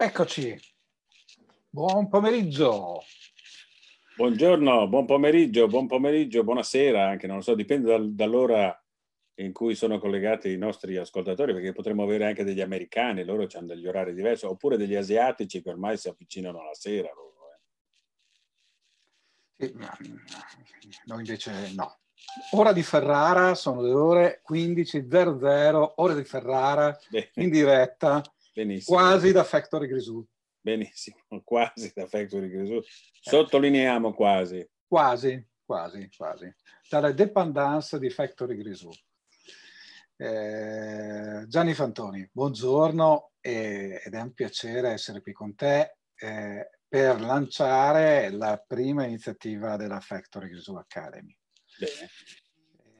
Eccoci, buon pomeriggio. Buongiorno, buon pomeriggio, buon pomeriggio, buonasera anche, non lo so, dipende dal, dall'ora in cui sono collegati i nostri ascoltatori, perché potremmo avere anche degli americani, loro hanno degli orari diversi, oppure degli asiatici che ormai si avvicinano alla sera. Loro, eh. noi invece no. Ora di Ferrara sono le ore 15.00, ore di Ferrara Bene. in diretta Benissimo. Quasi da Factory Grisù. Benissimo, quasi da Factory Grisù. Sottolineiamo quasi. Quasi, quasi, quasi. Dalla dependance di Factory Grisù. Eh, Gianni Fantoni, buongiorno e, ed è un piacere essere qui con te eh, per lanciare la prima iniziativa della Factory Grisù Academy. Bene.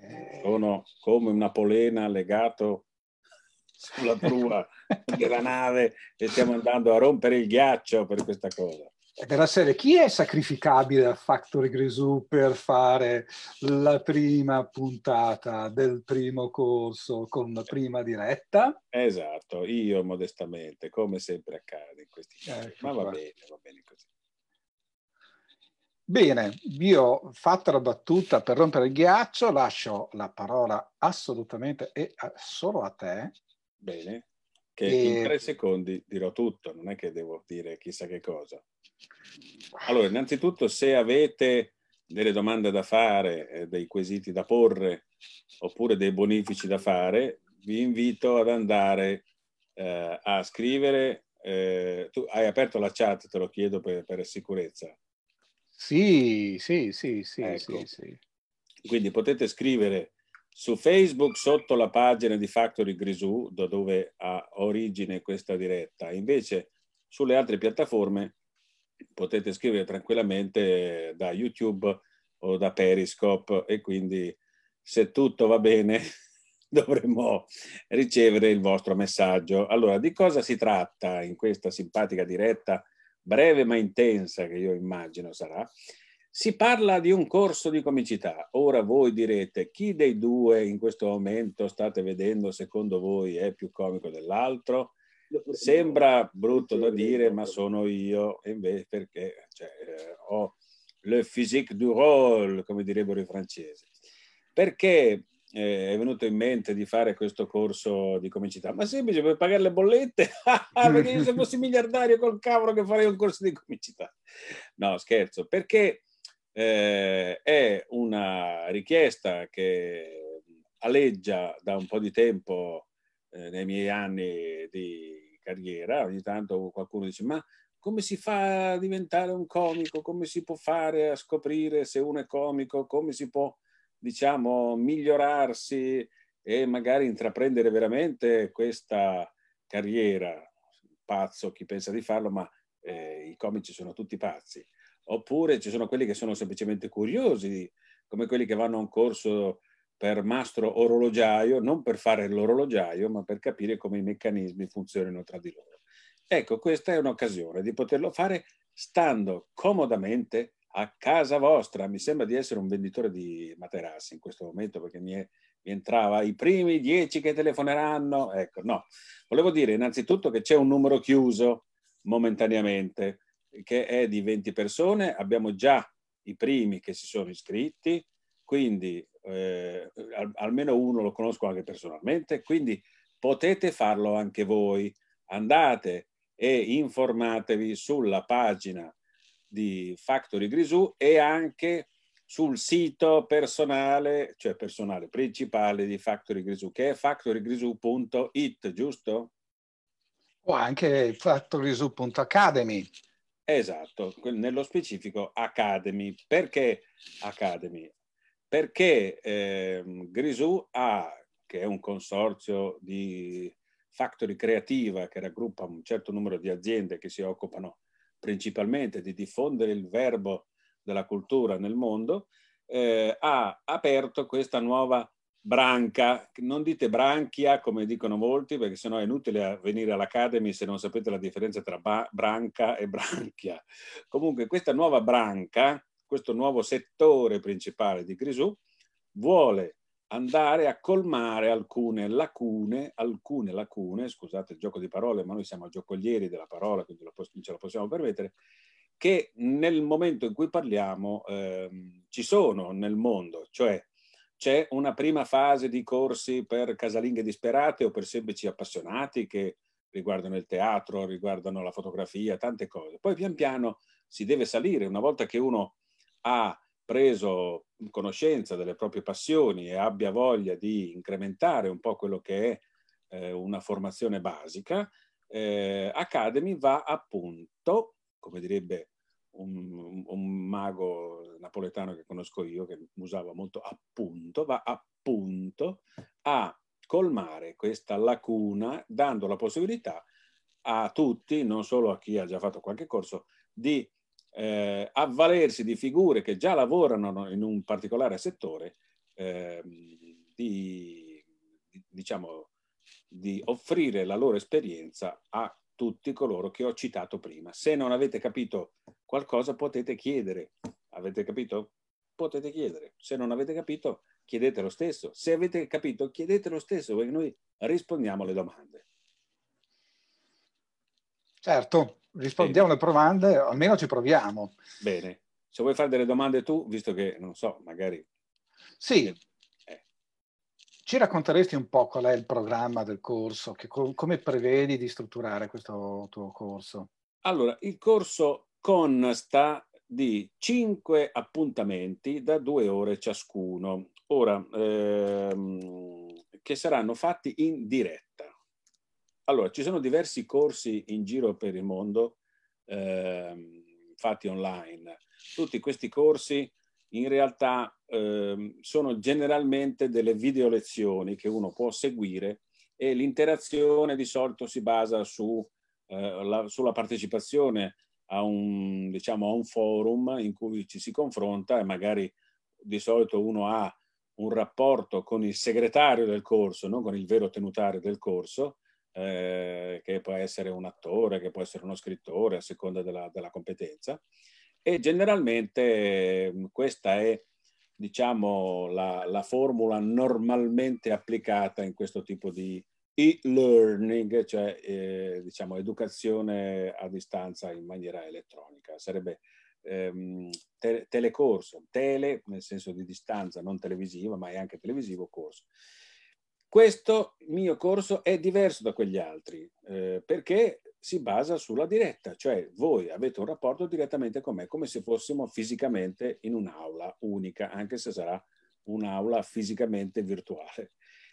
Eh, Sono come una polena legato sulla prua della nave e stiamo andando a rompere il ghiaccio per questa cosa. Della serie, chi è sacrificabile a Factory Grisù per fare la prima puntata del primo corso con la prima diretta? Esatto, io modestamente, come sempre accade in questi casi. Ecco Ma va qua. bene, va bene così. Bene, io fatta la battuta per rompere il ghiaccio, lascio la parola assolutamente e solo a te Bene, che e... in tre secondi dirò tutto, non è che devo dire chissà che cosa. Allora, innanzitutto, se avete delle domande da fare, eh, dei quesiti da porre, oppure dei bonifici da fare, vi invito ad andare eh, a scrivere. Eh, tu hai aperto la chat, te lo chiedo per, per sicurezza. Sì, sì, sì, sì, ecco. sì, sì. Quindi potete scrivere su Facebook, sotto la pagina di Factory Grisù, da dove ha origine questa diretta, invece sulle altre piattaforme potete scrivere tranquillamente da YouTube o da Periscope e quindi se tutto va bene dovremmo ricevere il vostro messaggio. Allora, di cosa si tratta in questa simpatica diretta, breve ma intensa che io immagino sarà? Si parla di un corso di comicità. Ora voi direte chi dei due in questo momento state vedendo secondo voi è più comico dell'altro? Sembra brutto da dire, ma sono io, invece perché cioè, eh, ho le physique du rôle, come direbbero i francesi. Perché eh, è venuto in mente di fare questo corso di comicità? Ma semplice per pagare le bollette, perché io se fossi miliardario col cavolo che farei un corso di comicità. No, scherzo, perché eh, è una richiesta che aleggia da un po' di tempo eh, nei miei anni di carriera. Ogni tanto qualcuno dice: Ma come si fa a diventare un comico? Come si può fare a scoprire se uno è comico? Come si può, diciamo, migliorarsi e magari intraprendere veramente questa carriera? Pazzo chi pensa di farlo, ma eh, i comici sono tutti pazzi oppure ci sono quelli che sono semplicemente curiosi, come quelli che vanno a un corso per mastro orologiaio, non per fare l'orologiaio, ma per capire come i meccanismi funzionano tra di loro. Ecco, questa è un'occasione di poterlo fare stando comodamente a casa vostra. Mi sembra di essere un venditore di materassi in questo momento perché mi, è, mi entrava i primi dieci che telefoneranno. Ecco, no. Volevo dire innanzitutto che c'è un numero chiuso momentaneamente che è di 20 persone, abbiamo già i primi che si sono iscritti, quindi eh, al, almeno uno lo conosco anche personalmente, quindi potete farlo anche voi. Andate e informatevi sulla pagina di Factory Grisù e anche sul sito personale, cioè personale principale di Factory Grisù, che è factorygrisù.it, giusto? O anche factorygrisù.academy. Esatto, nello specifico Academy. Perché Academy? Perché eh, Grisù ha, che è un consorzio di factory creativa che raggruppa un certo numero di aziende che si occupano principalmente di diffondere il verbo della cultura nel mondo, eh, ha aperto questa nuova branca, non dite branchia come dicono molti perché sennò è inutile venire all'Academy se non sapete la differenza tra branca e branchia. Comunque questa nuova branca, questo nuovo settore principale di Grisù vuole andare a colmare alcune lacune, alcune lacune, scusate il gioco di parole, ma noi siamo giocolieri della parola, quindi ce la possiamo permettere, che nel momento in cui parliamo eh, ci sono nel mondo, cioè c'è una prima fase di corsi per casalinghe disperate o per semplici appassionati che riguardano il teatro, riguardano la fotografia, tante cose. Poi pian piano si deve salire, una volta che uno ha preso conoscenza delle proprie passioni e abbia voglia di incrementare un po' quello che è eh, una formazione basica, eh, Academy va appunto, come direbbe un, un, mago napoletano che conosco io, che usava molto appunto, va appunto a colmare questa lacuna dando la possibilità a tutti, non solo a chi ha già fatto qualche corso, di eh, avvalersi di figure che già lavorano in un particolare settore, eh, di, diciamo, di offrire la loro esperienza a tutti coloro che ho citato prima. Se non avete capito qualcosa potete chiedere. Avete capito? Potete chiedere. Se non avete capito, chiedete lo stesso. Se avete capito, chiedete lo stesso, perché noi rispondiamo alle domande. Certo, rispondiamo alle domande, almeno ci proviamo. Bene. Se vuoi fare delle domande tu, visto che, non so, magari... Sì. Eh. Ci racconteresti un po' qual è il programma del corso? Che, come prevedi di strutturare questo tuo corso? Allora, il corso consta di cinque appuntamenti da due ore ciascuno, ora, ehm, che saranno fatti in diretta. Allora, ci sono diversi corsi in giro per il mondo ehm, fatti online. Tutti questi corsi in realtà ehm, sono generalmente delle video lezioni che uno può seguire e l'interazione di solito si basa su, eh, la, sulla partecipazione a un, diciamo, a un forum in cui ci si confronta e magari di solito uno ha un rapporto con il segretario del corso, non con il vero tenutario del corso, eh, che può essere un attore, che può essere uno scrittore a seconda della, della competenza. E generalmente ehm, questa è diciamo, la, la, formula normalmente applicata in questo tipo di, e-learning, cioè eh, diciamo educazione a distanza in maniera elettronica. Sarebbe ehm, te- telecorso, tele nel senso di distanza, non televisiva, ma è anche televisivo corso. Questo mio corso è diverso da quegli altri eh, perché si basa sulla diretta, cioè voi avete un rapporto direttamente con me, come se fossimo fisicamente in un'aula unica, anche se sarà un'aula fisicamente virtuale.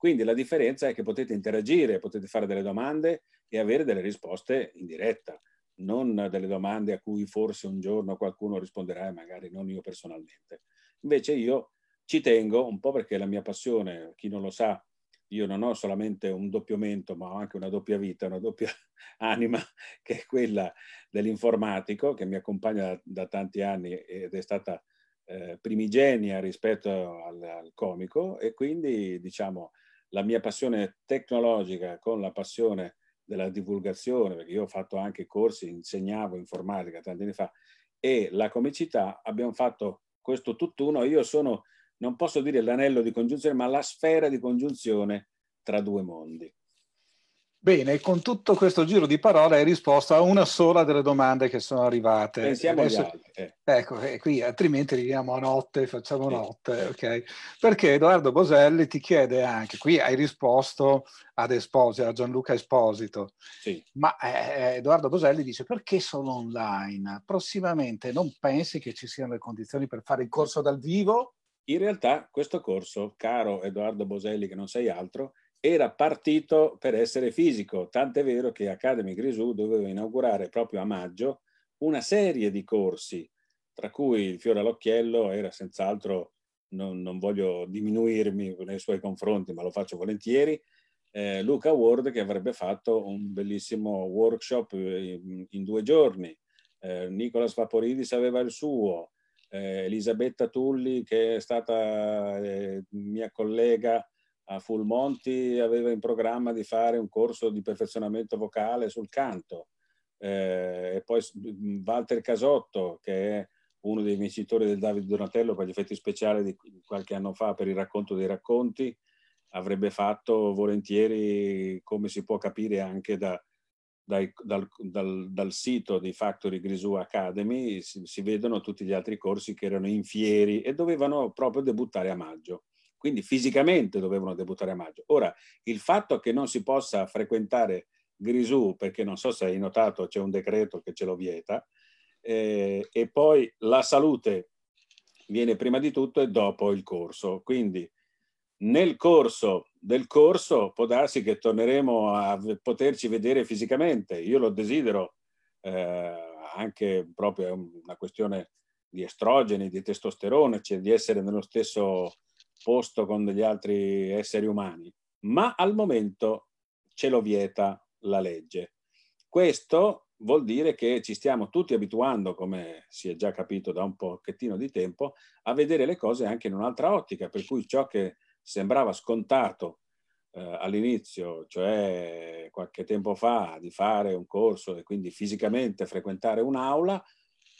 Quindi la differenza è che potete interagire, potete fare delle domande e avere delle risposte in diretta, non delle domande a cui forse un giorno qualcuno risponderà e magari non io personalmente. Invece io ci tengo un po' perché la mia passione, chi non lo sa, io non ho solamente un doppio mento, ma ho anche una doppia vita, una doppia anima, che è quella dell'informatico, che mi accompagna da, da tanti anni ed è stata eh, primigenia rispetto al, al, comico e quindi diciamo la mia passione tecnologica con la passione della divulgazione, perché io ho fatto anche corsi, insegnavo informatica tanti anni fa, e la comicità, abbiamo fatto questo tutt'uno. Io sono, non posso dire l'anello di congiunzione, ma la sfera di congiunzione tra due mondi. Bene, con tutto questo giro di parole hai risposto a una sola delle domande che sono arrivate. Pensiamo Adesso, Eh. Ecco, eh, qui altrimenti arriviamo a notte, facciamo sì. notte, ok? Perché Edoardo Boselli ti chiede anche, qui hai risposto ad Esposito, a Gianluca Esposito, sì. ma eh, Edoardo Boselli dice perché solo online? Prossimamente non pensi che ci siano le condizioni per fare il corso dal vivo? In realtà questo corso, caro Edoardo Boselli, che non sei altro, era partito per essere fisico, tant'è vero che Academy Grisù doveva inaugurare proprio a maggio una serie di corsi, tra cui il fiore all'occhiello era senz'altro, non, non voglio diminuirmi nei suoi confronti, ma lo faccio volentieri, eh, Luca Ward che avrebbe fatto un bellissimo workshop in, in due giorni, eh, Nicolas Vaporidis aveva il suo, eh, Elisabetta Tulli che è stata eh, mia collega a Full Monty aveva in programma di fare un corso di perfezionamento vocale sul canto. Eh, e poi Walter Casotto, che è uno dei vincitori del Davide Donatello per gli effetti speciali di qualche anno fa per il racconto dei racconti, avrebbe fatto volentieri, come si può capire anche da, dai, dal, dal, dal, sito di Factory Grisù Academy, si, si, vedono tutti gli altri corsi che erano in fieri e dovevano proprio debuttare a maggio. Quindi fisicamente dovevano debuttare a maggio. Ora, il fatto che non si possa frequentare Grisù, perché non so se hai notato, c'è un decreto che ce lo vieta, eh, e poi la salute viene prima di tutto e dopo il corso. Quindi nel corso del corso può darsi che torneremo a poterci vedere fisicamente. Io lo desidero, eh, anche proprio una questione di estrogeni, di testosterone, cioè di essere nello stesso posto con degli altri esseri umani, ma al momento ce lo vieta la legge. Questo vuol dire che ci stiamo tutti abituando, come si è già capito da un pochettino di tempo, a vedere le cose anche in un'altra ottica, per cui ciò che sembrava scontato eh, all'inizio, cioè qualche tempo fa, di fare un corso e quindi fisicamente frequentare un'aula,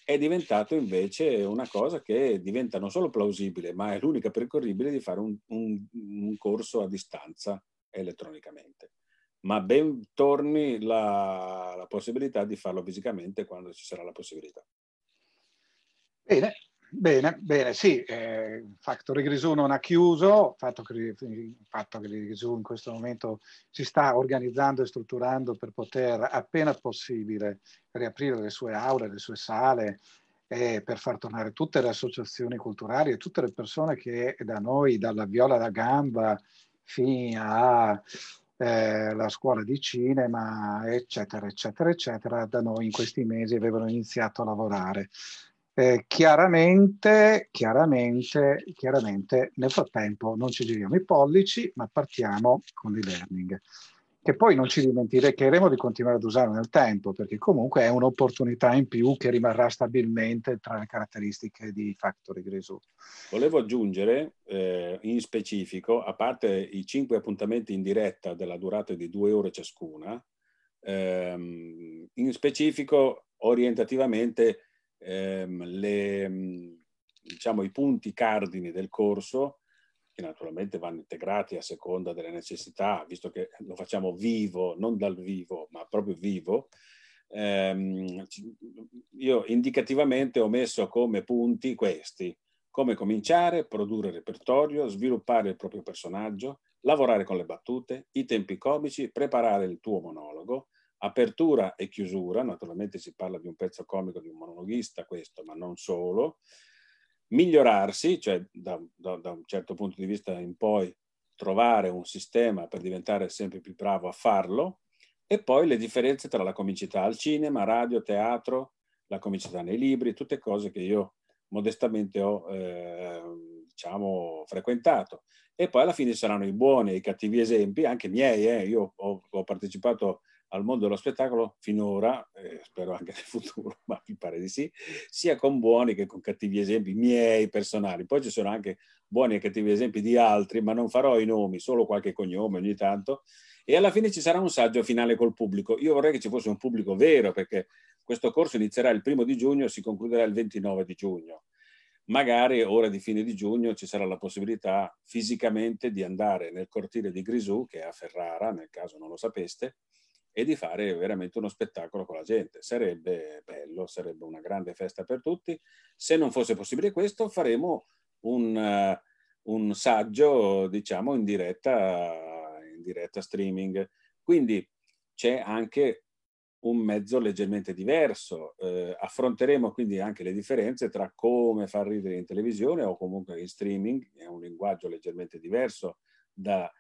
è diventato invece una cosa che diventa non solo plausibile, ma è l'unica percorribile di fare un, un, un corso a distanza elettronicamente ma ben torni la, la, possibilità di farlo fisicamente quando ci sarà la possibilità. Bene, bene, bene, sì, eh, Factory Grisù non ha chiuso, il fatto che, Grisù in questo momento si sta organizzando e strutturando per poter appena possibile riaprire le sue aule, le sue sale, e per far tornare tutte le associazioni culturali e tutte le persone che da noi, dalla viola da gamba fino a eh, la scuola di cinema, eccetera, eccetera, eccetera, da noi in questi mesi avevano iniziato a lavorare. Eh, chiaramente, chiaramente, chiaramente, nel frattempo non ci giriamo i pollici, ma partiamo con l'e-learning che poi non ci dimenticheremo di continuare ad usare nel tempo, perché comunque è un'opportunità in più che rimarrà stabilmente tra le caratteristiche di Factory Grisù. Volevo aggiungere eh, in specifico, a parte i cinque appuntamenti in diretta della durata di due ore ciascuna, ehm, in specifico orientativamente ehm, le, diciamo, i punti cardini del corso che naturalmente vanno integrati a seconda delle necessità, visto che lo facciamo vivo, non dal vivo, ma proprio vivo. Ehm, io indicativamente ho messo come punti questi, come cominciare, produrre repertorio, sviluppare il proprio personaggio, lavorare con le battute, i tempi comici, preparare il tuo monologo, apertura e chiusura, naturalmente si parla di un pezzo comico di un monologhista questo, ma non solo, migliorarsi, cioè da, da, da, un certo punto di vista in poi trovare un sistema per diventare sempre più bravo a farlo, e poi le differenze tra la comicità al cinema, radio, teatro, la comicità nei libri, tutte cose che io modestamente ho eh, diciamo, frequentato. E poi alla fine saranno i buoni e i cattivi esempi, anche miei. Eh. Io ho, ho partecipato al mondo dello spettacolo finora, eh, spero anche nel futuro, ma mi pare di sì, sia con buoni che con cattivi esempi miei personali. Poi ci sono anche buoni e cattivi esempi di altri, ma non farò i nomi, solo qualche cognome ogni tanto. E alla fine ci sarà un saggio finale col pubblico. Io vorrei che ci fosse un pubblico vero, perché questo corso inizierà il primo di giugno e si concluderà il 29 di giugno. Magari ora di fine di giugno ci sarà la possibilità fisicamente di andare nel cortile di Grisù, che è a Ferrara, nel caso non lo sapeste, e di fare veramente uno spettacolo con la gente. Sarebbe bello, sarebbe una grande festa per tutti. Se non fosse possibile questo, faremo un, uh, un saggio, diciamo, in diretta, in diretta streaming. Quindi c'è anche un mezzo leggermente diverso. Eh, affronteremo quindi anche le differenze tra come far ridere in televisione o comunque in streaming, è un linguaggio leggermente diverso da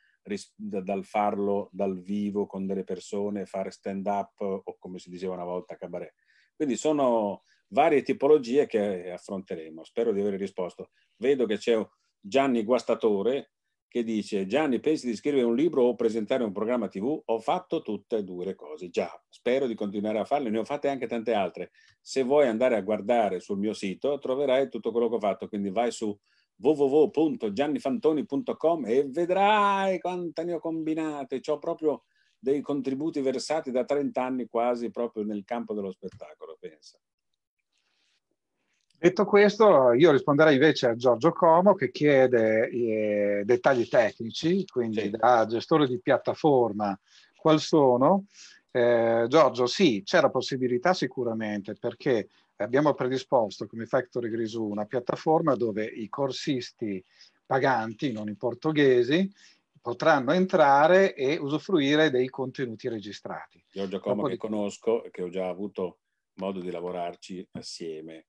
dal farlo dal vivo con delle persone, fare stand up o come si diceva una volta cabaret. Quindi sono varie tipologie che affronteremo. Spero di aver risposto. Vedo che c'è Gianni Guastatore che dice Gianni pensi di scrivere un libro o presentare un programma tv? Ho fatto tutte e due le cose, già, spero di continuare a farle, ne ho fatte anche tante altre. Se vuoi andare a guardare sul mio sito troverai tutto quello che ho fatto, quindi vai su www.giannifantoni.com e vedrai quante ne ho combinate. Ho proprio dei contributi versati da 30 anni quasi proprio nel campo dello spettacolo, pensa. Detto questo, io risponderei invece a Giorgio Como che chiede eh, dettagli tecnici, quindi sì. da gestore di piattaforma, quali sono? Eh, Giorgio, sì, c'è la possibilità sicuramente perché abbiamo predisposto come Factory Grisù una piattaforma dove i corsisti paganti, non i portoghesi, potranno entrare e usufruire dei contenuti registrati. Giorgio Como che conosco e che ho già avuto modo di lavorarci assieme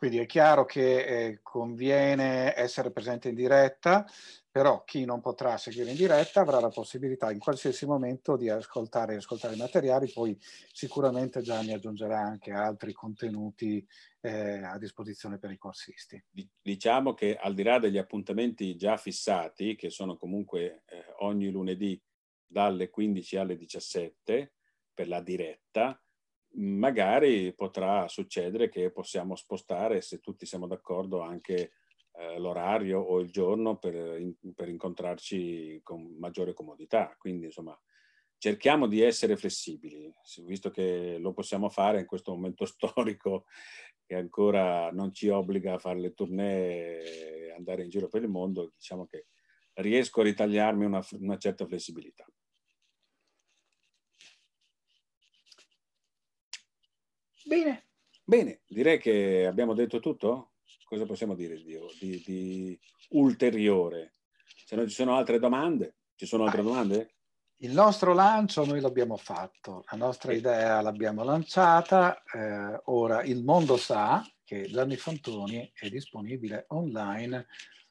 quindi è chiaro che eh, conviene essere presente in diretta, però chi non potrà seguire in diretta avrà la possibilità in qualsiasi momento di ascoltare, ascoltare i materiali, poi sicuramente Gianni aggiungerà anche altri contenuti eh, a disposizione per i corsisti. Diciamo che al di là degli appuntamenti già fissati, che sono comunque eh, ogni lunedì dalle 15 alle 17 per la diretta, magari potrà succedere che possiamo spostare, se tutti siamo d'accordo, anche eh, l'orario o il giorno per, per, incontrarci con maggiore comodità. Quindi, insomma, cerchiamo di essere flessibili, visto che lo possiamo fare in questo momento storico che ancora non ci obbliga a fare le tournée e andare in giro per il mondo, diciamo che riesco a ritagliarmi una, una certa flessibilità. Bene. Bene, direi che abbiamo detto tutto. Cosa possiamo dire di, di, di ulteriore? Se non ci sono altre domande, ci sono altre ah, domande? Il nostro lancio noi l'abbiamo fatto, la nostra idea l'abbiamo lanciata, eh, ora il mondo sa che Gianni Fantoni è disponibile online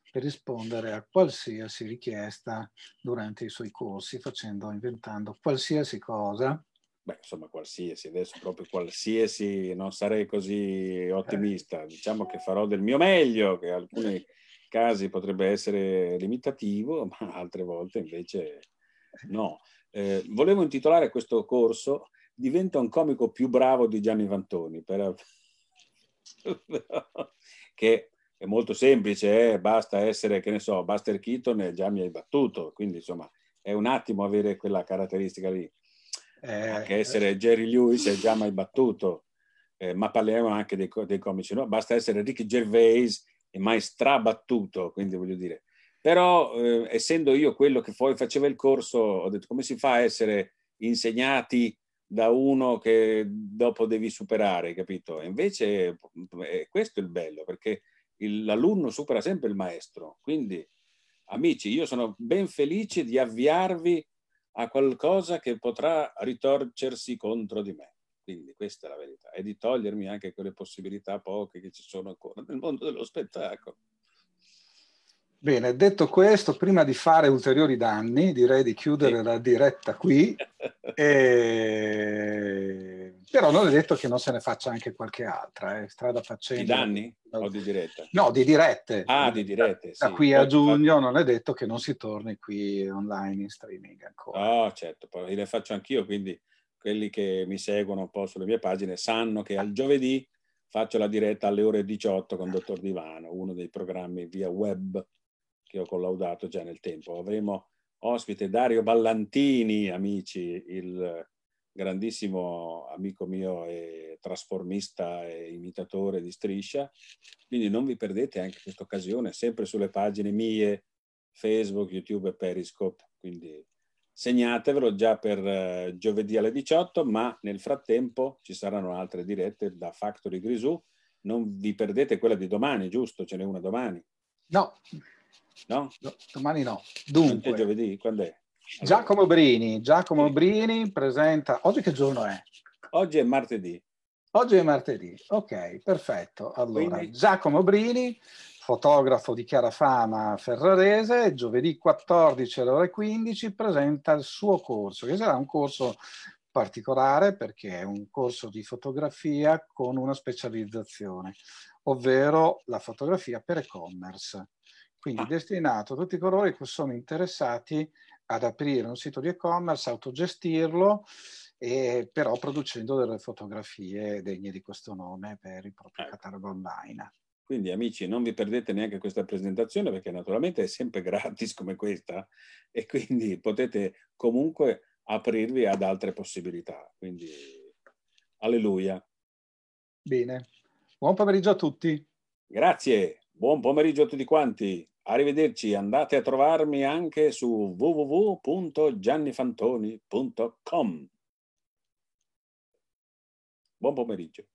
per rispondere a qualsiasi richiesta durante i suoi corsi, facendo, inventando qualsiasi cosa Beh, insomma, qualsiasi, adesso proprio qualsiasi, non sarei così ottimista. Diciamo che farò del mio meglio, che in alcuni casi potrebbe essere limitativo, ma altre volte invece no. Eh, volevo intitolare questo corso Diventa un comico più bravo di Gianni Vantoni, per... che è molto semplice, eh? basta essere, che ne so, Buster Keaton e già mi hai battuto, quindi insomma è un attimo avere quella caratteristica lì eh, anche essere Jerry Lewis è già mai battuto, eh, ma parliamo anche dei, dei, comici, no? basta essere Ricky Gervais e mai strabattuto, quindi voglio dire. Però eh, essendo io quello che poi faceva il corso, ho detto come si fa a essere insegnati da uno che dopo devi superare, capito? E invece eh, questo è il bello, perché il, l'alunno supera sempre il maestro. Quindi, amici, io sono ben felice di avviarvi a qualcosa che potrà ritorcersi contro di me. Quindi questa è la verità, e di togliermi anche quelle possibilità poche che ci sono ancora nel mondo dello spettacolo. Bene, detto questo, prima di fare ulteriori danni, direi di chiudere sì. la diretta qui. e... Però non è detto che non se ne faccia anche qualche altra, eh. strada facendo. Di danni o di diretta? No, di dirette. Ah, di dirette, Da, sì. da qui a giugno non è detto che non si torni qui online in streaming ancora. Oh, certo, poi le faccio anch'io, quindi quelli che mi seguono un po' sulle mie pagine sanno che al giovedì faccio la diretta alle ore 18 con Dottor Divano, uno dei programmi via web che ho collaudato già nel tempo. Avremo ospite Dario Ballantini, amici, il grandissimo amico mio e trasformista e imitatore di Striscia. Quindi non vi perdete anche questa occasione, sempre sulle pagine mie, Facebook, YouTube e Periscope. Quindi segnatevelo già per uh, giovedì alle 18, ma nel frattempo ci saranno altre dirette da Factory Grisù. Non vi perdete quella di domani, giusto? Ce n'è una domani? No, No? no domani no. Dunque, giovedì, quando è? Giacomo Brini, Giacomo sì. Brini presenta... Oggi che giorno è? Oggi è martedì. Oggi è martedì, ok, perfetto. Allora, Quindi... Giacomo Brini, fotografo di chiara fama ferrarese, giovedì 14 alle ore 15 presenta il suo corso, che sarà un corso particolare perché è un corso di fotografia con una specializzazione, ovvero la fotografia per e-commerce quindi ah. destinato a tutti coloro che sono interessati ad aprire un sito di e-commerce, autogestirlo, e però producendo delle fotografie degne di questo nome per il proprio ecco. catalogo online. Quindi amici, non vi perdete neanche questa presentazione perché naturalmente è sempre gratis come questa e quindi potete comunque aprirvi ad altre possibilità. Quindi alleluia. Bene. Buon pomeriggio a tutti. Grazie, buon pomeriggio a tutti quanti. Arrivederci, andate a trovarmi anche su www.giannifantoni.com. Buon pomeriggio.